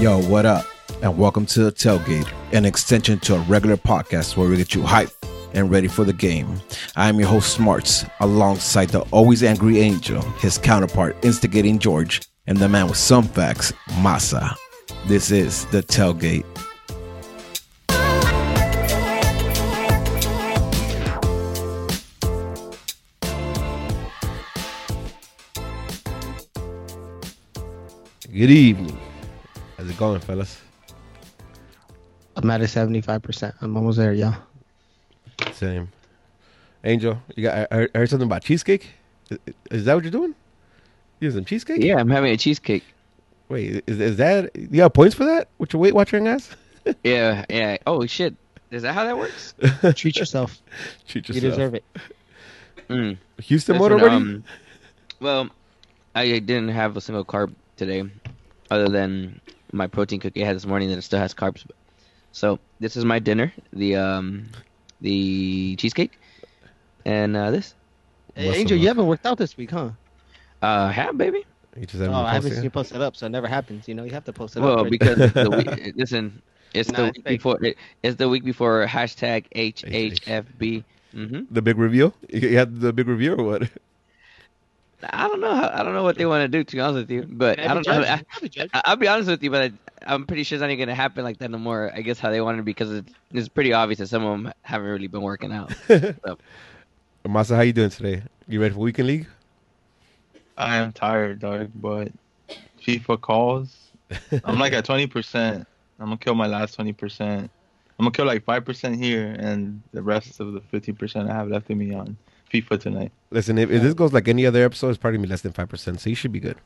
Yo, what up? And welcome to the Tailgate, an extension to a regular podcast where we get you hyped and ready for the game. I am your host, Smarts, alongside the always angry Angel, his counterpart, instigating George, and the man with some facts, Masa. This is the Tailgate. Good evening. How's it going, fellas? I'm at a 75%. I'm almost there, y'all. Same. Angel, you got? I I heard something about cheesecake. Is- Is that what you're doing? You some cheesecake? Yeah, I'm having a cheesecake. Wait, is, is that? You got points for that? With your Weight Watching ass? Yeah, yeah. Oh shit, is that how that works? Treat yourself. Treat yourself. You deserve it. Mm. Houston Listen, mode already? um, well, I didn't have a single carb today, other than my protein cookie I had this morning that it still has carbs. So this is my dinner: the um, the cheesecake, and uh, this. Hey, Angel, you haven't worked out this week, huh? Uh, have baby. You just Oh, haven't I haven't posted seen you post it up, so it never happens. You know, you have to post it up. Well, because it's the week, listen, it's Nah, the week fake. before. It, it's the week before hashtag HHFB. hmm the big reveal. You you had the big reveal or what? I don't know. I don't know what they want to do. To be honest with you, but I you don't know. judged? I, Have you judged? I- I'll be honest with you, but I, I'm pretty sure it's not even gonna happen like that no more. I guess how they want it because it's, it's pretty obvious that some of them haven't really been working out. Masa, how you doing today? You ready for weekend league? I am tired, dog, but FIFA calls. I'm like at 20%. I'm gonna kill my last 20%. I'm gonna kill like 5% here and the rest of the 50% I have left in me on FIFA tonight. Listen, if, if this goes like any other episode, it's probably gonna be less than five percent, so you should be good.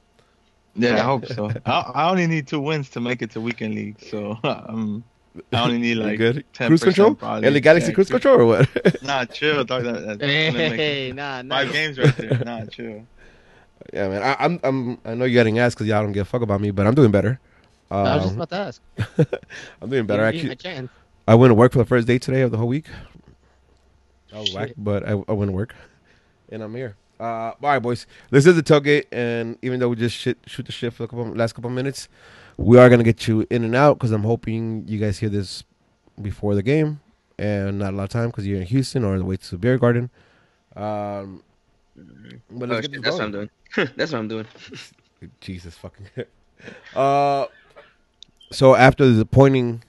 Yeah, I hope so. I, I only need two wins to make it to weekend league, so um, I only need like good? 10% Cruise control? probably. LA Galaxy Yeah, cruise control or what? Nah, chill, dog. That, that's gonna Hey, nah, nah. five games right there. Nah, chill. yeah, man. I, I'm, I'm, I know you're getting asked because y'all don't give a fuck about me, but I'm doing better. I was just Um, about to ask. I'm doing better. You gave me Actually, a chance. I went to work for the first day today of the whole week. I was whack, but I, I went to work, and I'm here. Uh, all right, boys. This is the tailgate, and even though we just shit, shoot the shit for the couple, last couple minutes, we are gonna get you in and out because I'm hoping you guys hear this before the game, and not a lot of time because you're in Houston or on the way to the beer garden. Um, but Oh, let's shit, get that's what. I'm doing. that's what I'm doing. Jesus fucking. uh, so after the pointing,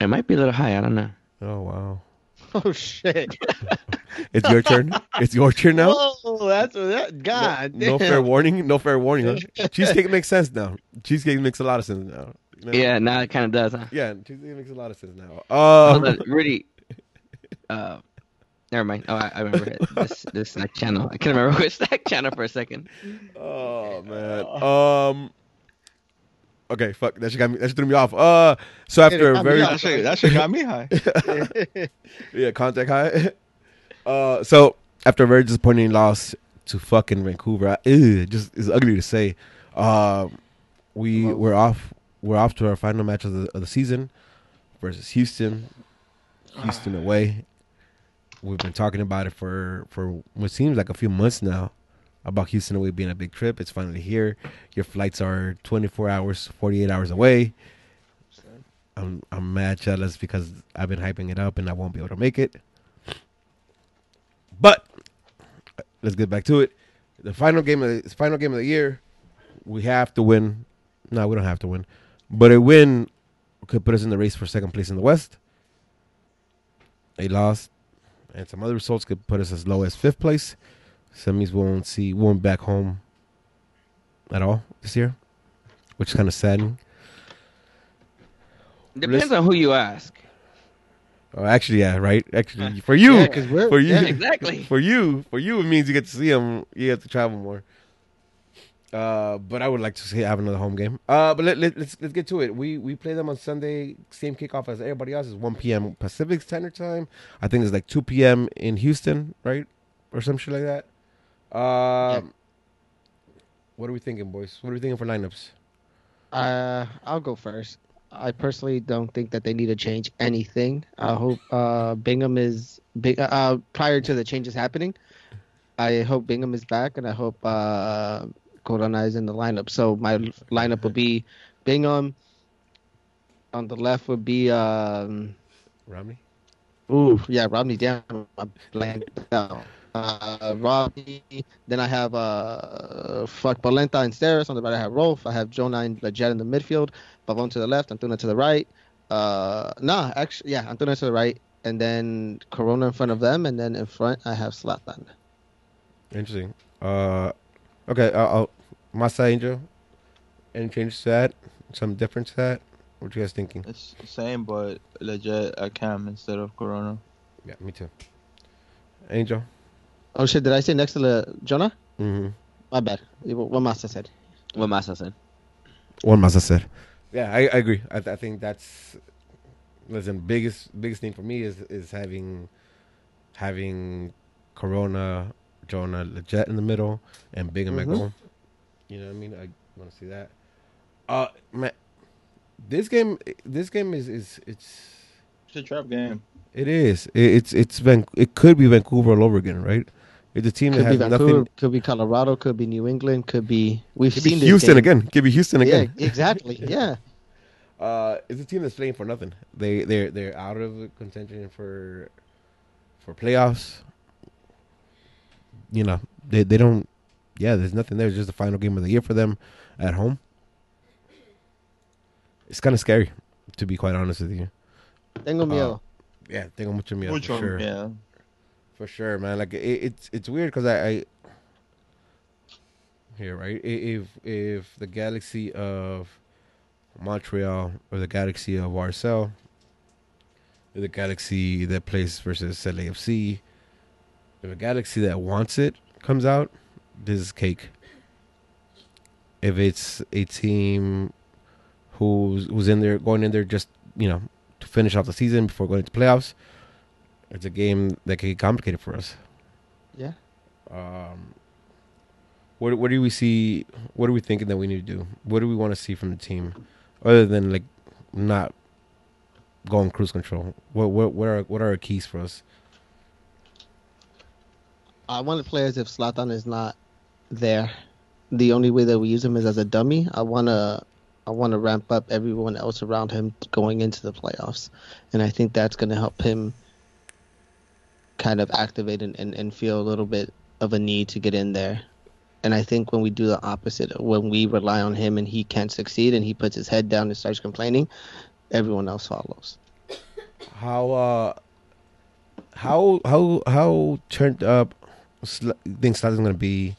It might be a little high. I don't know. oh wow, Oh shit! it's your turn. it's your turn now. Oh, that's what that. God no, no fair warning. No fair warning. Huh? Cheesecake makes sense now. Cheesecake makes a lot of sense now. You know? Yeah, now it kind of does. Huh? Yeah, cheesecake makes a lot of sense now. Oh, Um, really. Uh, never mind. Oh, I, I remember it. this this snack channel. I can't remember which snack channel for a second. oh man. Um. Okay, fuck. That shit got me. That shit threw me off. Uh. So after a very. That shit, that shit got me high. yeah contact high. Uh. So after a very disappointing loss to fucking Vancouver, I, ew, just is ugly to say. Um. We we're off. We're off to our final match of the of the season versus Houston. Houston away. We've been talking about it for for what seems like a few months now about Houston away being a big trip. It's finally here. Your flights are 24 hours, 48 hours away. I'm I'm mad jealous because I've been hyping it up and I won't be able to make it. But let's get back to it. The final game of the final game of the year, we have to win. No, we don't have to win, but a win could put us in the race for second place in the West. A loss and some other results could put us as low as fifth place. So that means we won't see we won't be back home at all this year, which is kind of saddening. Depends on who you ask. Oh, actually, yeah, right. Actually, for you, Yeah, 'cause we're- for you, yeah, exactly. For you, for you, it means you get to see them. You have to travel more. Uh, but I would like to see have another home game. Uh, but let, let, let's let's get to it. We we play them on Sunday, same kickoff as everybody else. Is one p.m. Pacific Standard Time. I think it's like two p.m. in Houston, right, or some shit like that. Um, what are we thinking, boys? What are we thinking for lineups? Uh, I'll go first. I personally don't think that they need to change anything. I hope uh, Bingham is big. Uh, prior to the changes happening, I hope Bingham is back, and I hope uh, Corona is in the lineup. So my lineup will be Bingham, On the left would be um. Romney. Ooh, yeah, Romney. Damn, I blanked out. Uh, Rodney. Then I have uh, fuck Polenta and Steres on the right. I have Rolf. I have Jonah and Lletget in the midfield. Pavon to the left. Antuna to the right. Uh, nah, actually, yeah, Antuna to the right, and then Corona in front of them, and then in front I have Zlatan. Interesting. Uh, okay. I'll, I'll Masa Angel. Any changes to that? Some difference to that? What you guys thinking? It's the same, but legit at Cam instead of Corona. Yeah, me too. Angel. Oh shit! Did I say next to the Jonah? Mm-hmm. My bad. What Masa said. What Massa said. What Masa said. Yeah, I, I agree. I, I think that's listen. Biggest biggest thing for me is is having having Corona, Jonah, Lletget in the middle, and Big and Mhm. goal. You know what I mean? I want to see that. Uh, man, this game, this game is is it's It's a trap game. it is it, it's it's Van it could be Vancouver all over again, right? It's a team that Could be has Vancouver. nothing. Could be Colorado. Could be New England. Could be. We've Could seen this Houston again. Could be Houston again. Yeah, again. exactly. Yeah. Uh, it's a team that's playing for nothing. They they're they're out of contention for for playoffs. You know, they they don't. Yeah, there's nothing there. It's just the final game of the year for them at home. It's kind of scary, to be quite honest with you. Tengo miedo. Yeah, tengo mucho miedo Which for sure. Yeah. For sure, man. Like it, it's it's weird because I, I here right. If if the galaxy of Montreal or the galaxy of or the galaxy that plays versus LAFC, if a galaxy that wants it comes out, this is cake. If it's a team who's who's in there going in there just you know to finish off the season before going to playoffs, it's a game that can get complicated for us. Yeah. Um, what what do we see? What are we thinking that we need to do? What do we want to see from the team, other than like not going cruise control? What what what are what are our keys for us? I want to play as if Zlatan is not there. The only way that we use him is as a dummy. I want to. I want to ramp up everyone else around him going into the playoffs, and I think that's going to help him kind of activate and, and, and feel a little bit of a need to get in there. And I think when we do the opposite, when we rely on him and he can't succeed and he puts his head down and starts complaining, everyone else follows. How uh, how how how turned up? Sl- think Slavin's gonna be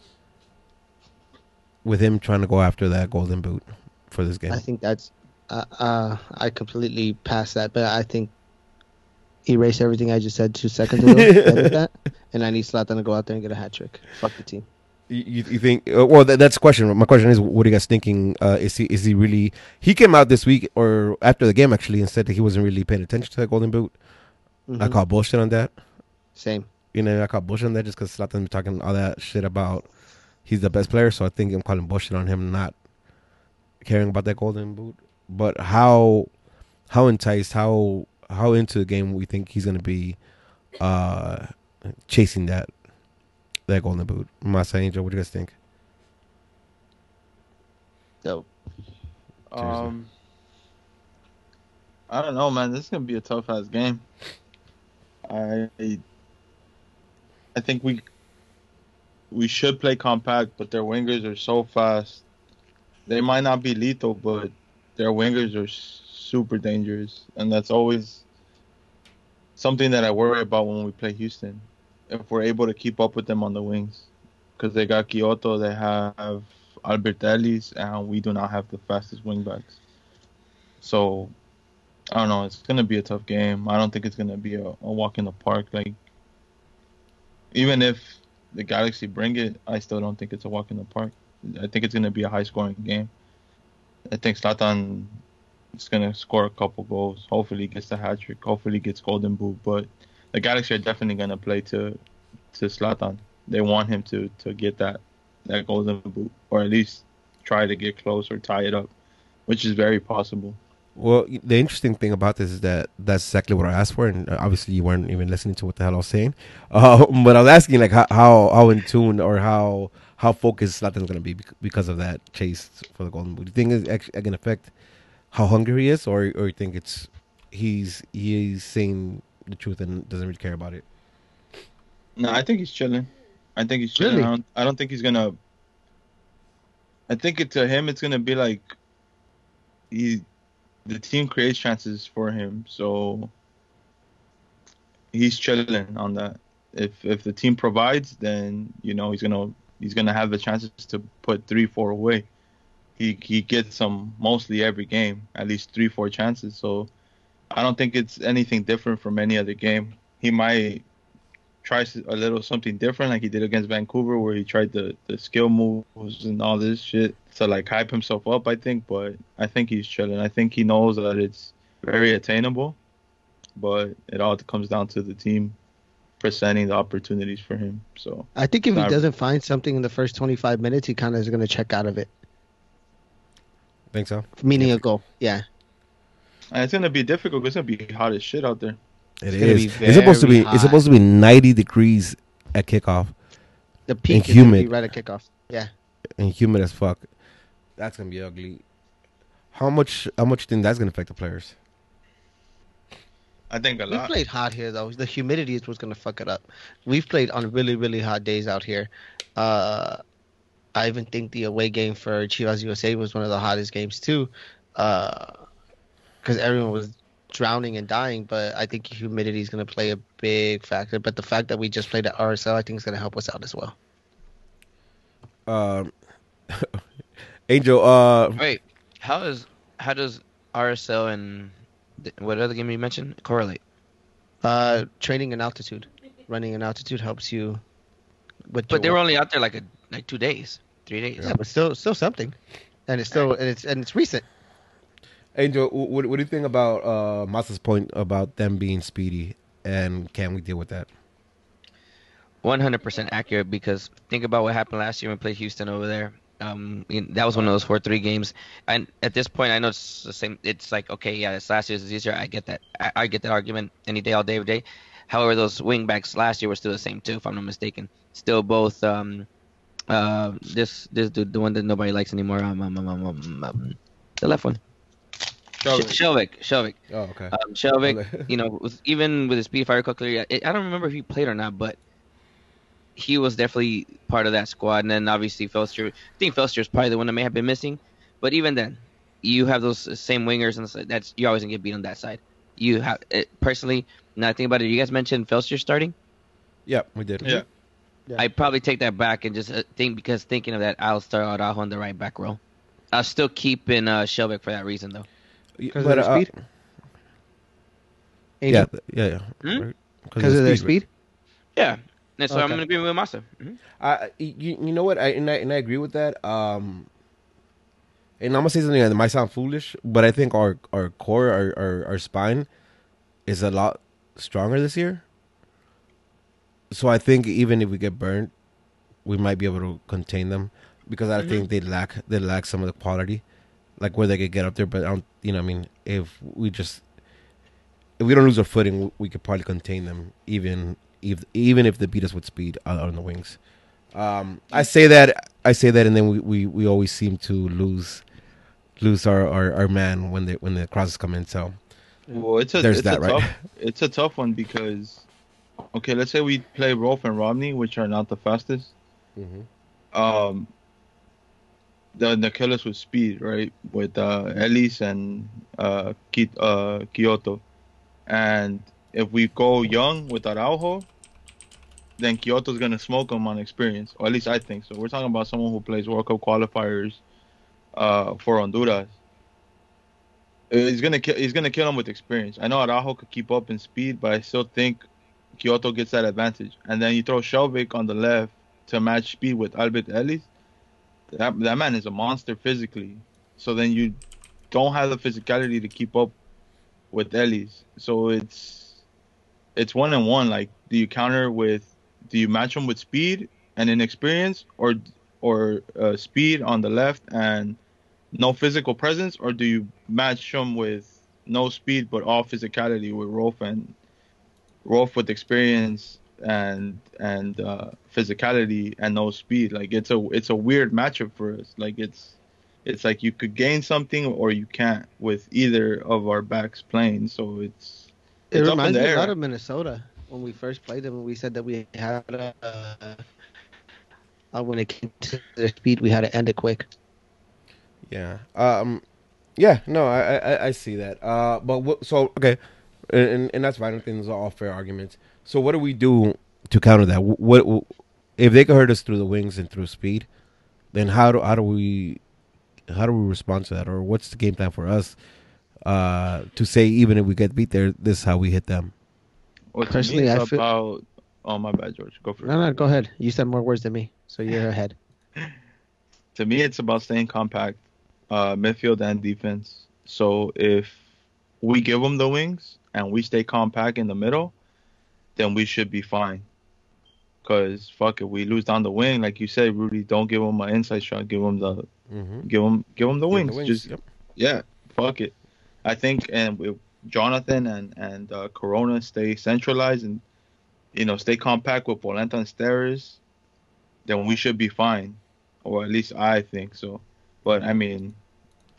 with him trying to go after that golden boot for this game. I think that's uh, uh, I completely passed that, but I think erase everything I just said two seconds ago. edit that, and I need Zlatan to go out there and get a hat trick. Fuck the team. You, you think? Uh, well, that, that's the question. My question is, what are you guys thinking? Uh, is he is he really? He came out this week or after the game actually and said that he wasn't really paying attention to that golden boot. I Mhm. call bullshit on that. Same. You know, I call bullshit on that just because Zlatan been talking all that shit about he's the best player. So I think I'm calling bullshit on him not caring about that golden boot. But how how enticed, how how into the game we think he's gonna be uh chasing that that golden boot. Masa Angel, what do you guys think? So Um, I don't know, man. This is gonna be a tough ass game. I I think we we should play compact, but their wingers are so fast. They might not be lethal, but their wingers are s- super dangerous, and that's always something that I worry about when we play Houston. If we're able to keep up with them on the wings, because they got Quioto, they have Alberth Elis, and we do not have the fastest wingbacks. So I don't know. It's gonna be a tough game. I don't think it's gonna be a, a walk in the park. Like even if the Galaxy bring it, I still don't think it's a walk in the park. I think it's gonna be a high scoring game. I think Zlatan is gonna score a couple goals. Hopefully gets the hat trick. Hopefully gets golden boot. But the Galaxy are definitely gonna play to to Zlatan. They want him to to get that that golden boot, or at least try to get close or tie it up, which is very possible. Well, the interesting thing about this is that that's exactly what I asked for, and uh, obviously you weren't even listening to what the hell I was saying. Uh, but I was asking like how how, in tune or how how focused Zlatan's going to be because of that chase for the golden boot. Do you think it's actually going to affect how hungry he is, or or you think it's he's he's saying the truth and doesn't really care about it? No, I think he's chilling. I think he's chilling. Really? I, don't, I don't think he's gonna. I think it, to him, it's gonna be like he, the team creates chances for him, so he's chilling on that. If if the team provides, then you know he's gonna he's gonna have the chances to put three four away. He he gets them mostly every game, at least three four chances. So I don't think it's anything different from any other game. He might tries a little something different, like he did against Vancouver, where he tried the the skill moves and all this shit to like hype himself up. I think, but I think he's chilling. I think he knows that it's very attainable, but it all comes down to the team presenting the opportunities for him. So I think if he doesn't find something in the first 25 minutes, he kind of is going to check out of it, Think so? meaning a goal. Yeah. and it's gonna be difficult. It's gonna be hot as shit out there. It It's is. It's supposed to be. very It's supposed to be ninety degrees at kickoff The peak is going to humid. be right at kickoff. Yeah. and humid as fuck. That's gonna be ugly. How much? How much do you think that's gonna affect the players? I think a lot. We played hot here though. The humidity is what's gonna fuck it up. We've played on really really hot days out here. Uh, I even think the away game for Chivas USA was one of the hottest games too, because everyone was drowning and dying. But I think humidity is gonna play a big factor. But the fact that we just played at RSL, I think is gonna help us out as well. Um, Angel. Uh, Wait, how is how does RSL and th- what other game you mentioned correlate? Uh, training in altitude, running in altitude helps you. With But they your- were only out there like a like two days, three days. yeah, but still still something, and it's still and it's and it's recent. Angel, what, what do you think about uh, Masa's point about them being speedy, and can we deal with that? One hundred percent accurate because think about what happened last year when we played Houston over there. Um, that was one of those four three games, and at this point, I know it's the same. It's like okay, yeah, it's last year's is easier. I get that. I, I get that argument any day, all day, every day. However, those wing backs last year were still the same too, if I'm not mistaken. Still both. Um, uh, this this dude, the one that nobody likes anymore. Um, um, um, um, um, um the left one. So, Sh- Skjelvik. Skjelvik. Oh, okay. Um, Skjelvik, you know, with, even with his speed fire quickly, I, I don't remember if he played or not, but he was definitely part of that squad. And then obviously Feltscher, I think Feltscher is probably the one that may have been missing. But even then, you have those same wingers, and that's you're always gonna get beat on that side. You have it, personally. Now I think about it, you guys mentioned Feltscher starting. yeah, we did. Yeah. Yeah. I probably take that back and just uh, think because thinking of that, I'll start Araujo on the right back row. I'll still keep in uh, Skjelvik for that reason though. Because But, of their uh, speed. Yeah, Angel? th- yeah, yeah. Hmm? because of their speed. Yeah, and so I'm Okay. gonna agree with Masa. Mhm. I, you, you know what? I and, I and I agree with that. Um, and I'm gonna say something that might sound foolish, but I think our our core, our our, our spine, is a lot stronger this year. So I think even if we get burned, we might be able to contain them because I think they lack they lack some of the quality, like where they could get up there. But I don't, you know, I mean, if we just if we don't lose our footing, we, we could probably contain them even if even if they beat us with speed on, on the wings. Um, I say that I say that, and then we, we, we always seem to lose lose our, our, our man when they when the crosses come in. So Well, it's a There's it's that, a right? tough it's a tough one because okay, let's say we play Rolf and Romney, which are not the fastest. Um, the killers with speed, right? With uh, Elis and uh, Ki- uh, Quioto, and if we go young with Araujo, then Quioto's gonna smoke them on experience, or at least I think so. We're talking about someone who plays World Cup qualifiers uh, for Honduras. He's gonna kill. He's gonna kill him with experience. I know Araujo could keep up in speed, but I still think Quioto gets that advantage. And then you throw Skjelvik on the left to match speed with Alberth Elis. That that man is a monster physically. So then you don't have the physicality to keep up with Elis. So it's it's one and one. Like, do you counter with? Do you match him with speed and inexperience, or or uh, speed on the left and no physical presence, or do you match him with no speed but all physicality with Rolf and Rolf with experience and and uh, physicality and no speed? Like it's a it's a weird matchup for us. Like it's it's like you could gain something or you can't with either of our backs playing. So it's It it's up reminds me a lot of Minnesota when we first played them. We said that we had a, uh, uh, when it came to their speed, we had to end it quick. Yeah. Um. Yeah. No, I I, I see that. Uh. But what, so okay, and and that's fine. I think those are all fair arguments. So what do we do to counter that? What, what if they could hurt us through the wings and through speed? Then how do how do we how do we respond to that? Or what's the game plan for us? Uh, to say even if we get beat there, this is how we hit them. Well, Personally, me, it's I feel- about. Oh my bad, George. Go for it. No, no, go ahead. You said more words than me, so you're ahead. to me, it's about staying compact, uh, midfield and defense. So if we give them the wings and we stay compact in the middle, then we should be fine. Cause fuck it, we lose down the wing, like you said, Rudy. Don't give them an inside shot. Give them the, Mm-hmm. give them, give them the wings. Just yep. yeah, fuck it. I think and with Jonathan and and uh, Corona stay centralized and you know stay compact with Polenta and Steres, then we should be fine, or at least I think so. But I mean,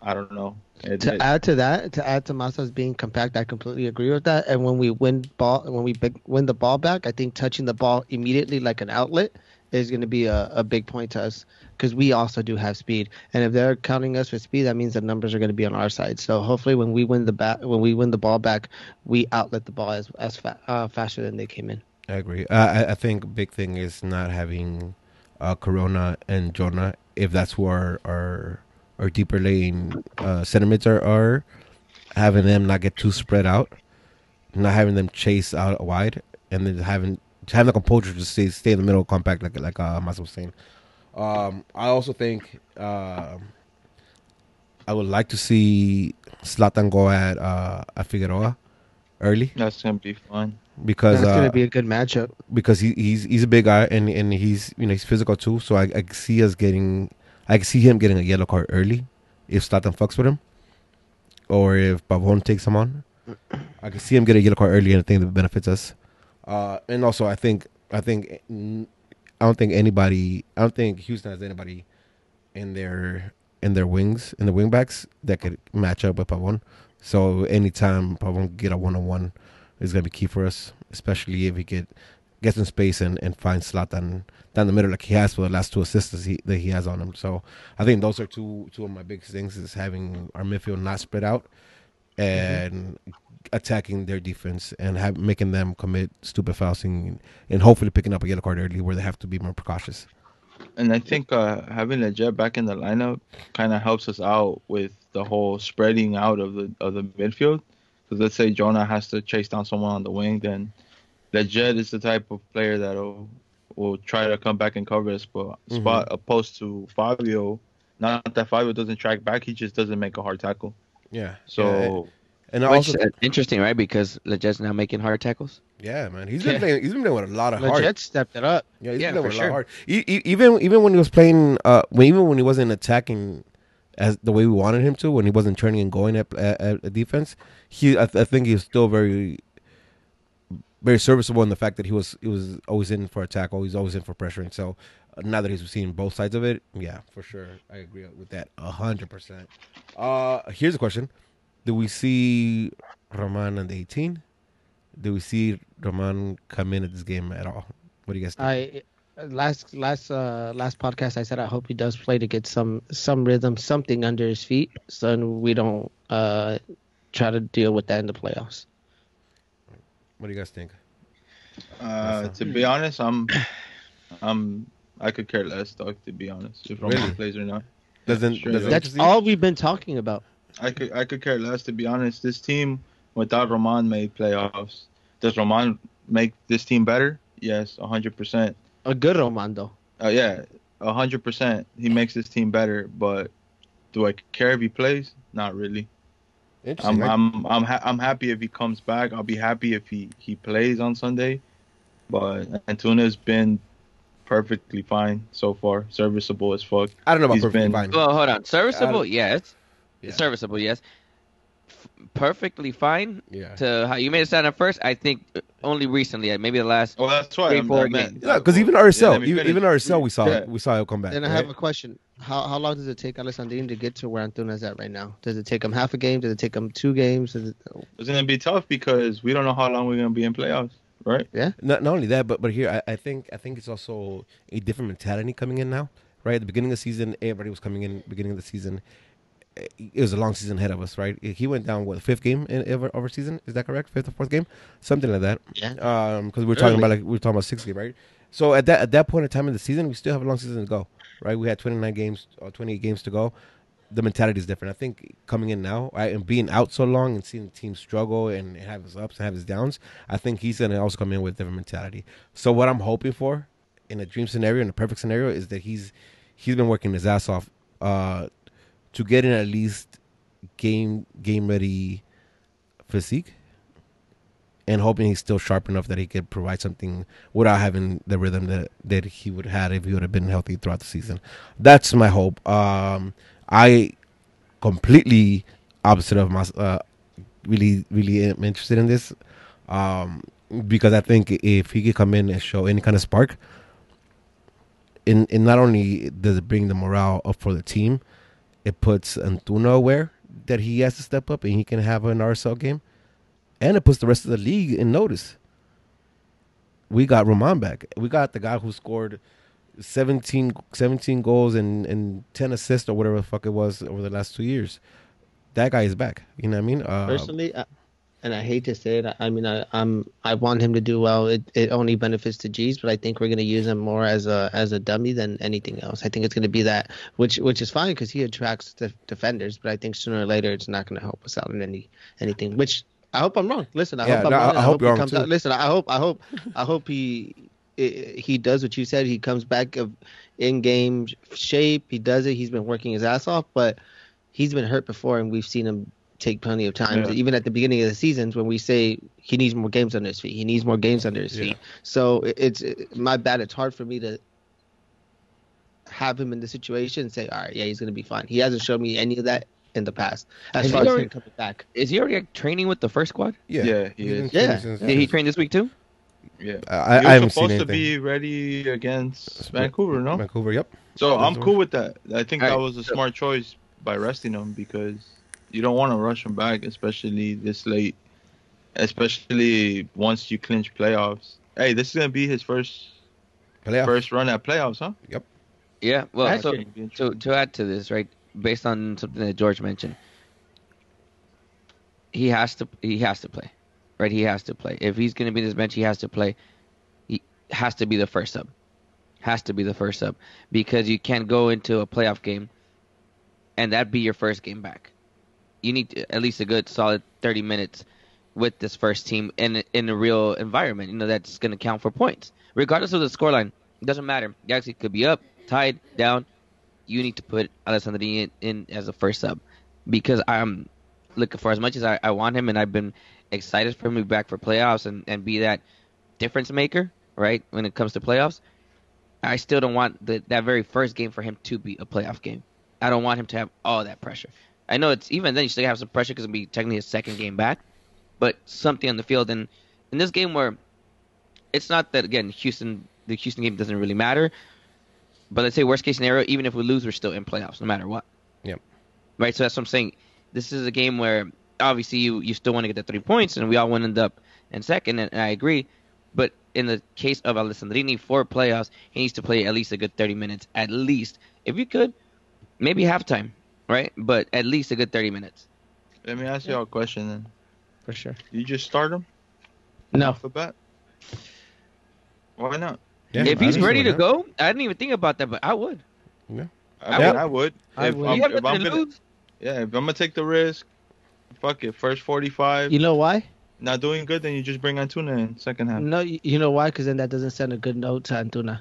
I don't know. It, to it- add to that, to add to Masa's being compact, I completely agree with that. And when we win ball, when we big, win the ball back, I think touching the ball immediately like an outlet is going to be a, a big point to us because we also do have speed. And if they're counting us for speed, that means the numbers are going to be on our side. So hopefully, when we win the bat, when we win the ball back, we outlet the ball as as fa- uh, faster than they came in. I agree. Uh, I, I think big thing is not having uh, Corona and Jonah. If that's who our our, our deeper laying uh, sentiments are, are, having them not get too spread out, not having them chase out wide, and then having having the composure to stay stay in the middle, compact like like uh, Masa was saying. Um, I also think um I would like to see Zlatan go at uh, at Figueroa early that's gonna be fun. because That's uh, going to be a good matchup. because he, he's he's a big guy and and he's you know he's physical too. So I, I see us getting I can see him getting a yellow card early if Zlatan fucks with him, or if Pavon takes him on. I can see him get a yellow card early, and I think that benefits us. Uh, and also, I think I think I don't think anybody I don't think Houston has anybody in their in their wings in the wing backs that could match up with Pavon. So anytime Pavon get a one on one is gonna be key for us, especially if he get gets in space and, and finds Zlatan down the middle like he has for the last two assists he, that he has on him. So I think those are two two of my biggest things is having our midfield not spread out and attacking their defense and have, making them commit stupid fouls and, and hopefully picking up a yellow card early where they have to be more precautious. And I think uh, having a jet back in the lineup kind of helps us out with the whole spreading out of the of the midfield. Because let's say Jonah has to chase down someone on the wing, then the jet is the type of player that'll will try to come back and cover a spot, Mhm. spot opposed to Fabio. Not that Fabio doesn't track back, he just doesn't make a hard tackle. Yeah. So and I Which also uh, interesting, right? Because Lletget's now making hard tackles. yeah, man, he's been Yeah. playing. He's been playing with a lot of heart. Legit stepped it up. Yeah, he's Yeah, been playing for with a lot of sure. heart. E- e- even even when he was playing, uh, when, even when he wasn't attacking as the way we wanted him to, when he wasn't turning and going at at, at defense, he I, th- I think he was still very very serviceable in the fact that he was he was always in for attack, always always in for pressure. And so uh, now that he's seen both sides of it, yeah, for sure, I agree with that a hundred percent. Uh, here's a question: Do we see Roman on the 18? Do we see Roman come in at this game at all? What do you guys think? I last last uh last podcast I said I hope he does play to get some some rhythm, something under his feet, so we don't uh try to deal with that in the playoffs. What do you guys think? uh, to be honest, I'm I'm I could care less, dog. To be honest, if Roman Really? plays or not. Doesn't Straight doesn't. That's interest all we've been talking about. I could I could care less to be honest. This team without Roman made playoffs. Does Roman make this team better? Yes, hundred percent. A good Romando. Uh, yeah, hundred percent. He makes this team better, but do I care if he plays? Not really. Interesting. I'm I- I'm I'm ha- I'm happy if he comes back. I'll be happy if he he plays on Sunday. But Antuna's been perfectly fine so far, serviceable as fuck. I don't know about he's perfectly been- fine. Well, hold on. Serviceable, yes. yeah. Serviceable, yes. F- perfectly fine Yeah. to how you made it sound at first. I think only recently, maybe the last. Well, that's why Three, I'm, four I meant- games. Yeah, because even Yeah, RSL, let me even, finish. even RSL, we saw Yeah. we saw it come back. And I have a question. How how long does it take Alessandrini to get to where Antuna's at right now? Does it take him half a game? Does it take him two games? Does it, oh. It's gonna be tough because we don't know how long we're gonna be in playoffs, right? Yeah. Not, not only that, but but here I, I think I think it's also a different mentality coming in now. Right at the beginning of the season, everybody was coming in. Beginning of the season, it was a long season ahead of us. Right, he went down what fifth game in of our season. Is that correct? Fifth or fourth game, something like that. yeah. Um, because we we're talking about like we we're talking about six game, right? So at that at that point in time in the season, we still have a long season to go. Right, we had twenty nine games or twenty eight games to go. The mentality is different. I think coming in now, right, and being out so long and seeing the team struggle and have his ups and have his downs, I think he's gonna also come in with a different mentality. So what I'm hoping for in a dream scenario, in a perfect scenario, is that he's he's been working his ass off uh, to get in at least game game ready physique, and hoping he's still sharp enough that he could provide something without having the rhythm that that he would have had if he would have been healthy throughout the season. That's my hope. Um, I completely opposite of my uh, really really am interested in this um, because I think if he could come in and show any kind of spark, in in not only does it bring the morale up for the team, it puts Antuna aware that he has to step up and he can have an RSL game, and it puts the rest of the league in notice. We got Roman back. We got the guy who scored 17, 17 goals and, and 10 assists or whatever the fuck it was over the last two years. That guy is back. You know what I mean? Uh, Personally, and I hate to say it, I, mean, I, I'm I want him to do well. It it only benefits the G's, but I think we're gonna use him more as a as a dummy than anything else. I think it's gonna be that, which which is fine because he attracts the defenders, but I think sooner or later it's not gonna help us out in any anything. Which I hope I'm wrong. Listen, I Yeah, hope I'm no, wrong. I- I hope you're he comes too. out. Listen, I hope I hope I hope he he does what you said. He comes back of in game shape. He does it. He's been working his ass off, but he's been hurt before, and we've seen him take plenty of times. Yeah. Even at the beginning of the seasons, when we say he needs more games under his feet, he needs more games under his Yeah. feet. So it's it, my bad. It's hard for me to have him in the situation and say, all right, yeah, he's gonna be fine. He hasn't shown me any of that in the past. As Has far he as already- him coming back, Is he already like, training with the first squad? yeah, Yeah, he He's is. Yeah. since- Did he train this week too? Yeah. I, I, He I haven't seen supposed to be ready against Vancouver, no? Vancouver, yep. So I'm cool with that. I think that was a smart choice by resting him because you don't want to rush him back, especially this late, especially once you clinch playoffs. Hey, this is gonna be his first Playoff. first run at playoffs, huh? Yep. Yeah. Well, That's so to to add to this, right, based on something that George mentioned, he has to he has to play, right? He has to play. If he's going to be this bench, he has to play. He has to be the first sub. Has to be the first sub because you can't go into a playoff game and that be your first game back. You need at least a good solid 30 minutes with this first team in in a real environment. You know that's going to count for points, regardless of the scoreline. It doesn't matter. Galaxy could be up, tied, down. You need to put Alessandrini in, in as a first sub because I'm looking for as much as I, I want him, and I've been excited for him to be back for playoffs and, and be that difference maker, right? When it comes to playoffs, I still don't want the, that very first game for him to be a playoff game. I don't want him to have all that pressure. I know it's even then you still have some pressure because it'll be technically a second game back, but something on the field. And in this game where it's not that again Houston the Houston game doesn't really matter, but let's say worst case scenario, even if we lose, we're still in playoffs no matter what. Yep. Right. So that's what I'm saying. This is a game where obviously you you still want to get the three points, and we all want to end up in second, and, and I agree. But in the case of Alessandrini for playoffs, he needs to play at least a good 30 minutes, at least. If you could, maybe halftime, right? But at least a good 30 minutes. Let me ask you all a question then. for sure. You just start him No, off the bat? Why not? Yeah, if he's ready to go, I didn't even think about that, but I would. I I mean, would. I would. I would. I'm, if I'm gonna, yeah, if I'm gonna take the risk, fuck it. First 45, you know why? not doing good, then you just bring Antuna in second half. No, you you know why? Because then that doesn't send a good note to Antuna.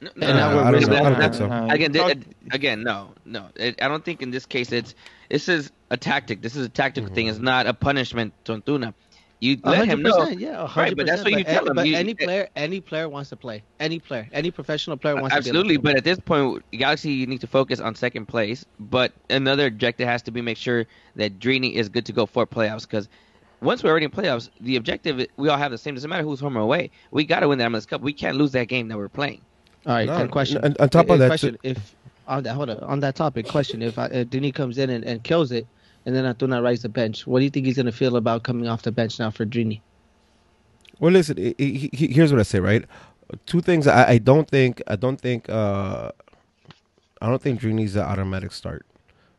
No, And now we're I don't risking- know. I don't that- so. Uh, Again, th- uh, again, no, no. It, I don't think in this case it's this is a tactic. This is a tactical thing. Mm-hmm. It's not a punishment to Antuna. You let hundred him know. percent, Yeah, a Right, hundred but that's percent. what you tell any- him. But You- any eh, player, any player wants to play. Any player, any professional player wants Absolutely, to. be able to but at this point, Galaxy you need to focus on second place. But another objective has to be make sure that Drini is good to go for playoffs. Because once we're already in playoffs, the objective we all have the same. Doesn't matter who's home or away. We got to win that MLS Cup. We can't lose that game that we're playing. All right, No, and question. on- on top of that, question: If on that, hold on, on that topic, question: If uh, Dini comes in and, and kills it, and then Antuna rides the bench, what do you think he's gonna feel about coming off the bench now for Drini? Well, listen. he- here's what I say. Right, two things. I, I don't think. I don't think. Uh, I don't think needs an automatic start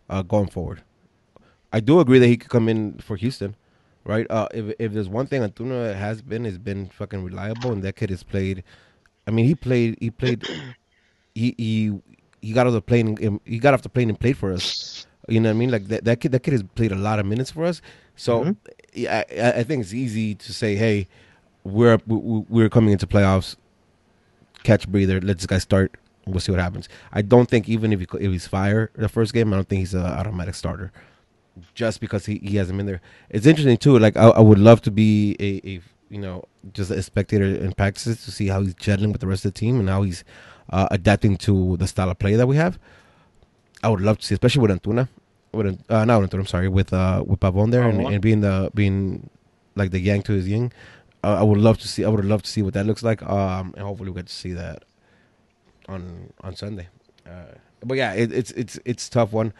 uh, going forward. I do agree that he could come in for Houston, right? Uh, if if there's one thing Antuna has been, has been fucking reliable, and that kid has played. I mean, he played. He played. he he he got off the plane. and- He got off the plane and played for us. You know what I mean? Like that, that kid. That kid has played a lot of minutes for us. So mm-hmm. yeah, I, I think it's easy to say, hey, we're we- we're coming into playoffs. Catch breather. Let this guy start. We'll see what happens. I don't think even if he if he's fire the first game, I don't think he's an automatic starter. Just because he, he hasn't been there. It's interesting too. Like I, I would love to be a, a you know just a spectator in practices to see how he's gelling with the rest of the team and how he's uh, adapting to the style of play that we have. I would love to see, especially with Antuna, with uh, not Antuna. I'm sorry, with uh, with Pavon there and, and being the being like the yang to his yin. Uh, I would love to see. I would love to see what that looks like. Um, and hopefully we get to see that on on Sunday. Uh, but yeah, it, it's it's it's a tough one.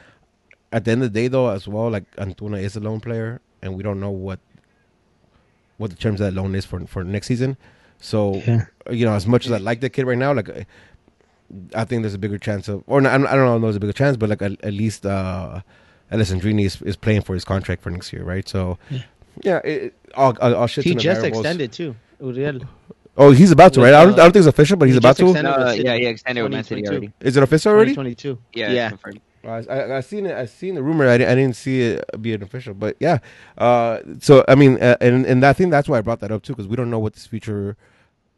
At the end of the day, though, as well, like Antuna is a lone player, and we don't know what what the terms of that loan is for for next season. So Yeah. you know, as much as I like the kid right now, like I think there's a bigger chance of, or not, I don't know, if there's a bigger chance, but like at, at least uh, Alessandrini is is playing for his contract for next year, right? So Yeah. yeah, it, it, all, all, all shit He just variables. extended too, Uriel. Oh, he's about to, right? I don't, I don't think it's official, but he's he about to. extended- No, with uh, yeah, yeah, extended with Man City already. Is it official already? Twenty-two. Yeah, it's yeah. I, I, I seen it. I seen the rumor. I, I didn't see it be an official, but yeah. Uh, so I mean, uh, and and I think that's why I brought that up too, because we don't know what this future,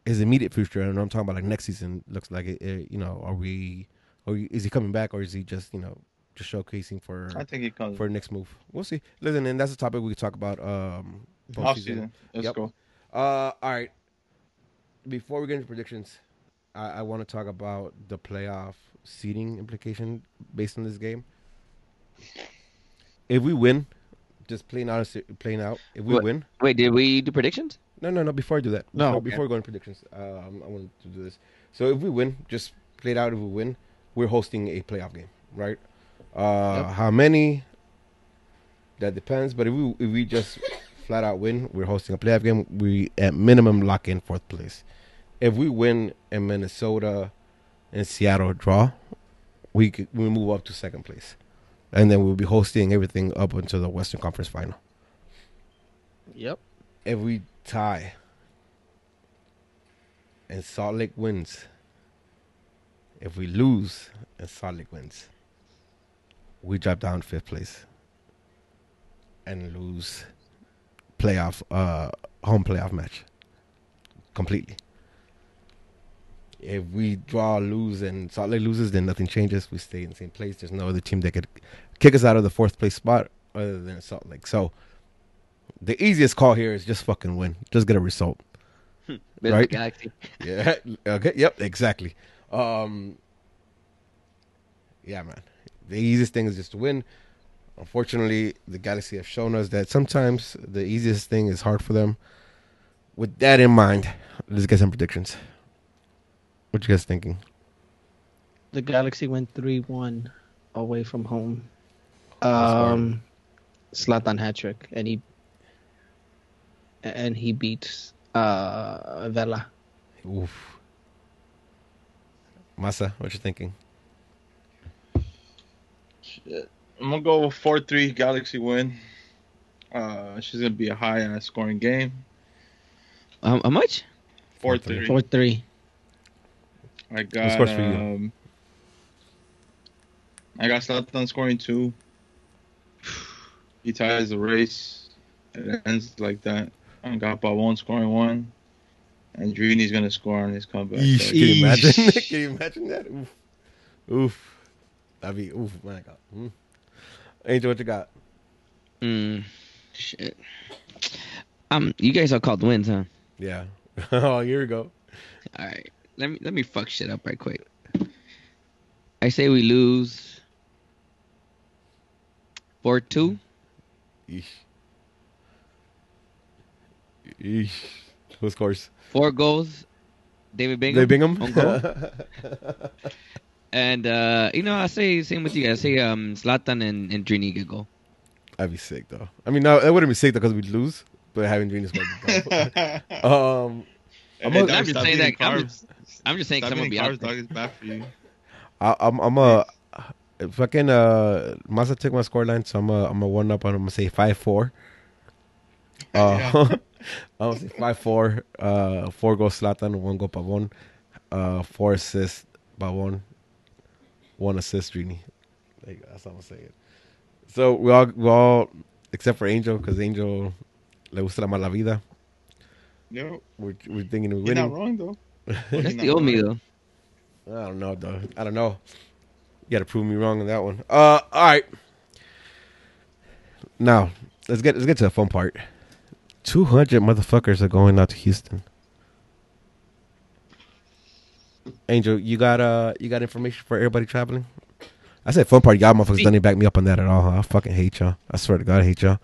his immediate future. And I'm talking about like next season looks like. It, it, you know, are we, or is he coming back, or is he just you know just showcasing for I think he comes. for next move? We'll see. Listen, and that's a topic we could talk about. Um, Off postseason. season. Let's Yep. go. Uh, all right. Before we get into predictions, I, I want to talk about the playoff seeding implication based on this game. If we win, just playing out, plain out. If we win, Wait, did we do predictions? no, no, no. Before I do that, No. before, Okay. before going predictions, um, I want to do this. So if we win, just play it out. If we win, we're hosting a playoff game, right? Uh, Yep. How many? That depends. But if we if we just flat out win, we're hosting a playoff game. We at minimum lock in fourth place. If we win in Minnesota and Seattle draw, we could, we move up to second place, and then we'll be hosting everything up until the Western Conference Final. Yep. If we tie and Salt Lake wins, if we lose and Salt Lake wins, we drop down fifth place and lose playoff uh home playoff match completely. If we draw, lose, and Salt Lake loses, then nothing changes. We stay in the same place. There's no other team that could kick us out of the fourth place spot other than Salt Lake. So the easiest call here is just fucking win. Just get a result. Right. of Galaxy. Yeah. Okay. Yep. Exactly. Um. Yeah, man. The easiest thing is just to win. Unfortunately, the Galaxy have shown us that sometimes the easiest thing is hard for them. With that in mind, let's get some predictions. What you guys thinking? The Galaxy went three one away from home. scored? Um, Zlatan hat trick, and he and he beats uh Vela. Oof. Masa, what you thinking? Shit. I'm gonna go four three Galaxy win. Uh, she's gonna be a high ass scoring game. Um, how much? Four three. Four three. I got. scores for you? Um, I got Zlatan scoring two. He ties the race. It ends like that. I got Pavon scoring one. And Drini's gonna score on his comeback. Yeesh, So- can you imagine? Yeesh. can you imagine that? Oof. Oof. That'd be oof, my God. Mm. Angel, what you got? Mm, shit. Um, you guys are called wins, huh? Yeah. oh, here we go. All right. Let me let me fuck shit up right quick. I say we lose four two. Eesh. Eesh. Who scores? Four goals. David Bingham. They Bingham. on goal. and uh, you know, I say same with you guys. I say um Zlatan and, and Drini get goal. I'd be sick though. I mean, no, it wouldn't be sick though because we'd lose. But having Dream score. um, I'm Hey, a- dog, I'm just saying that- I'm carbs. I'm just saying Stop someone will eating be out carbs, there. dog. It's bad for you. I, I'm I'm a fucking uh Masa took my score line, so I'm a I'm a one up on. I'm gonna say five four. Uh, I'm gonna say five four. Uh, four goals Zlatan, one goal Pavon, uh, four assists Pavon, one assist Rini. There you go. That's how I'm gonna say it. So we all we all except for Angel because Angel le gusta la mala vida. Yo, We're we're thinking we're you're not winning. wrong though. That's the not old me though. I don't know, though. I don't know. You got to prove me wrong on that one. Uh, all right. Now let's get let's get to the fun part. Two hundred motherfuckers are going out to Houston. Angel, you got uh, you got information for everybody traveling? I said fun part. Y'all motherfuckers don't even back me up on that at all. Huh? I fucking hate y'all. I swear to God, I hate y'all.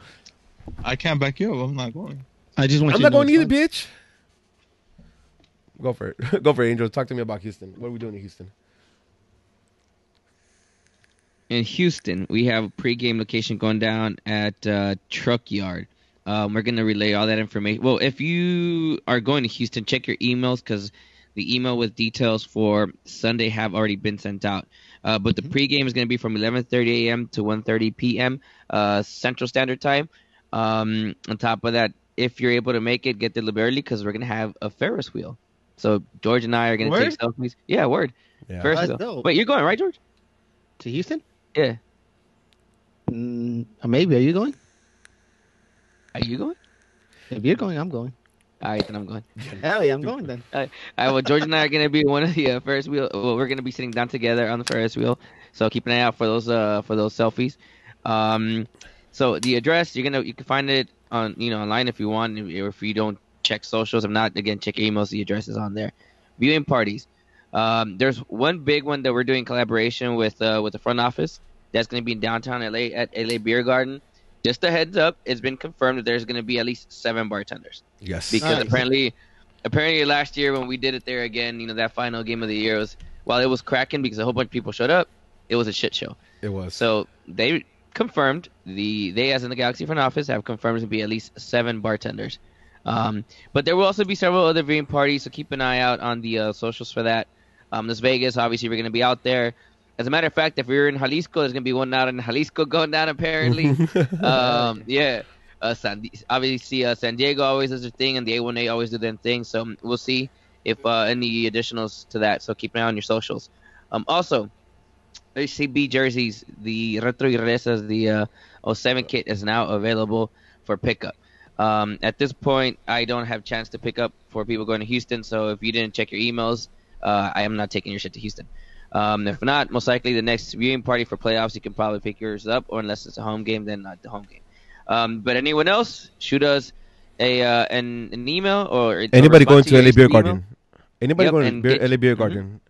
I can't back you up. I'm not going. I just want you I'm you not to going it's either, fun. bitch. Go for it. Go for it, Angel. Talk to me about Houston. What are we doing in Houston? In Houston, we have a pregame location going down at uh, Truck Yard. Um, we're gonna relay all that information. Well, if you are going to Houston, check your emails because the email with details for Sunday have already been sent out. Uh, but the pregame is gonna be from 11:30 a.m. to 1:30 p.m. Uh, Central Standard Time. Um, on top of that, if you're able to make it, get there a little bit early because we're gonna have a Ferris wheel. So George and I are gonna take selfies. Yeah, word. Yeah. Ferris That's wheel. Wait, you're going right, George? To Houston? Yeah. Mm, maybe. Are you going? Are you going? If you're going, I'm going. All right, then I'm going. Hell yeah, I'm going then. All right, well, George and I are gonna be one of the uh, Ferris wheel. Well, we're gonna be sitting down together on the Ferris wheel, so keep an eye out for those uh for those selfies. Um, so the address you're gonna you can find it on you know online if you want, or if you don't check socials. I'm not, again check your emails. The address is on there. Viewing parties. Um, there's one big one that we're doing collaboration with uh with the front office. That's gonna be in downtown LA at LA Beer Garden. Just a heads up, it's been confirmed that there's gonna be at least seven bartenders Yes. because Nice. apparently apparently last year when we did it there again you know that final game of the year was while it was cracking because a whole bunch of people showed up it was a shit show it was. so they confirmed the they as in the galaxy front office have confirmed to be at least seven bartenders um, but there will also be several other viewing parties so keep an eye out on the uh, socials for that um, this vegas obviously we're going to be out there as a matter of fact if you're in jalisco there's going to be one out in jalisco going down apparently um, yeah. Uh, San, obviously, uh, San Diego always does their thing, and the A1A always do their thing. So um, we'll see if uh, any additionals to that. So keep an eye on your socials. Um, also, ACB jerseys, the Retro Regresas, the uh, 07 kit is now available for pickup. Um, at this point, I don't have chance to pick up for people going to Houston. So if you didn't check your emails, uh, I am not taking your shit to Houston. Um, if not, most likely the next viewing party for playoffs, you can probably pick yours up, or unless it's a home game, then not the home game. Um, but anyone else, shoot us a uh, an, an email or Anybody going to LA Beer. Garden? Anybody Yep, going to and beer, get- LA Beer Mhm. Garden?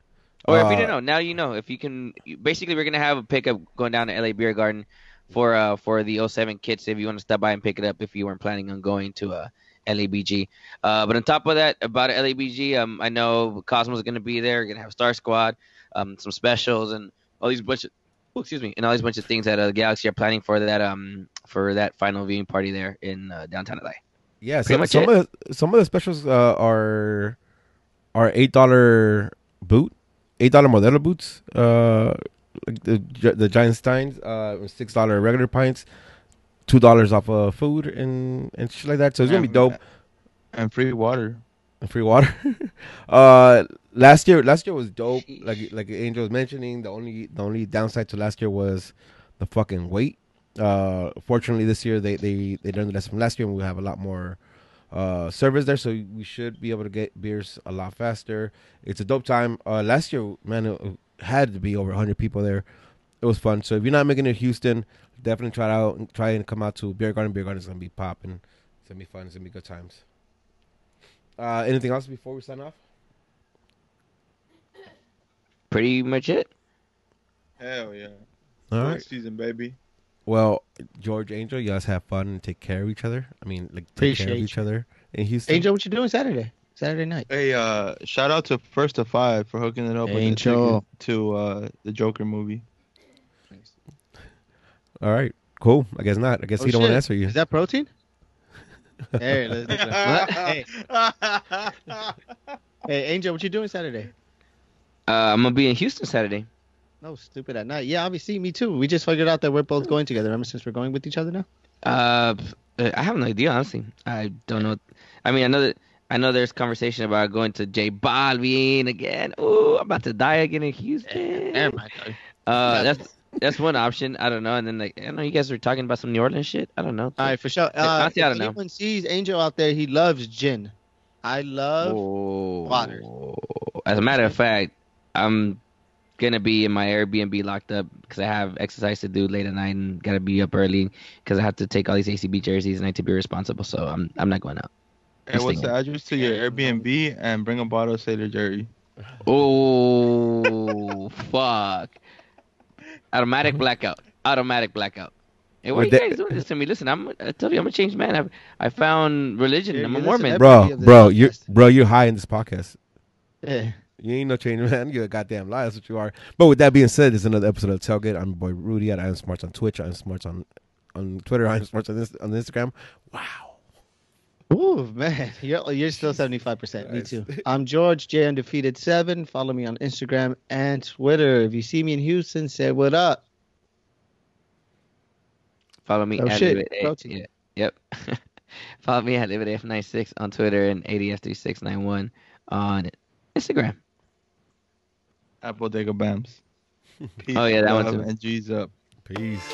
Or if you Uh, didn't know, now you know. If you can, basically, we're gonna have a pickup going down to LA Beer Garden for uh for the 07 kits. If you want to stop by and pick it up, if you weren't planning on going to uh LABG. Uh, but on top of that, about LABG, um, I know Cosmos is gonna be there. We're gonna have Star Squad, um, some specials, and all these bunch of, oh, excuse me, and all these bunch of things that uh, Galaxy are planning for that um for that final viewing party there in uh, downtown LA. Yeah, much some it. of the, some of the specials uh, are are eight dollar boot, eight dollar Modelo boots. Uh, like the the Giant Steins, uh, six dollar regular pints, two dollars off of food and and shit like that. So it's gonna be dope. And free water. And free water. uh, last year, last year was dope. Like like Angel was mentioning, the only the only downside to last year was the fucking wait. Uh, fortunately, this year they they they learned the lesson from last year, and we have a lot more uh service there, so we should be able to get beers a lot faster. It's a dope time. Uh, last year, man, it had to be over 100 people there. It was fun. So if you're not making it to Houston, definitely try it out and try and come out to Beer Garden. Beer Garden is gonna be popping. It's gonna be fun. It's gonna be good times. Uh, anything else before we sign off? Pretty much it. Hell yeah. All right. Season, baby. Well, George, Angel, you guys have fun and take care of each other. I mean, like take care of each you. other in Houston. Angel, what you doing Saturday? Saturday night. Hey, uh, shout out to First to Five for hooking it up with Angel. the to uh the Joker movie. All right, cool. I guess not. I guess Oh, he don't want to answer you. Is that protein? hey, let's, let's- hey, hey, Angel, what you doing Saturday? Uh, I'm gonna be in Houston Saturday. No, stupid at night. Yeah, obviously, me too. We just figured out that we're both going together. Remember, since we're going with each other now. Uh, I have no idea, honestly. I don't know. I mean, I know that I know there's conversation about going to J Balvin again. Ooh, I'm about to die again in Houston. Never mind. Uh, that's that's one option. I don't know. And then like, I don't know. You guys were talking about some New Orleans shit. I don't know. All right, for sure. Uh, honestly, I don't know. anyone sees Angel out there, he loves gin. I love. Oh, water. As a matter of fact, I'm gonna be in my Airbnb locked up because I have exercise to do late at night and gotta be up early because I have to take all these ACB jerseys and I have to be responsible. So I'm I'm not going out. Hey, what's the address to your Airbnb and bring a bottle of Sailor Jerry? Oh fuck! Automatic mm-hmm. blackout. Automatic blackout. Hey, why Well, you that- guys doing this to me? Listen, I'm. I told you I'm a changed man. I I found religion. Yeah, I'm you a listen Mormon. every- bro, of this bro, you're podcast. bro, you're high in this podcast. Yeah. You ain't no change, man. You're a goddamn lie. That's what you are. But with that being said, this is another episode of Tailgate. I'm your boy Rudy at I am Smarts on Twitch. I am Smarts on on Twitter. I am Smarts on, this, on Instagram. Wow. Ooh, man, you're you're still seventy five percent. Me too. I'm George J Undefeated Seven. Follow me on Instagram and Twitter. If you see me in Houston, say what up. Follow me Oh, at shit, Live It- protein. yeah, Yep. Follow me at LiveItF96 on Twitter and ADF3691 on Instagram. Apple Dega Bams. Peace, Oh, yeah, that one love, too. And G's up. Peace.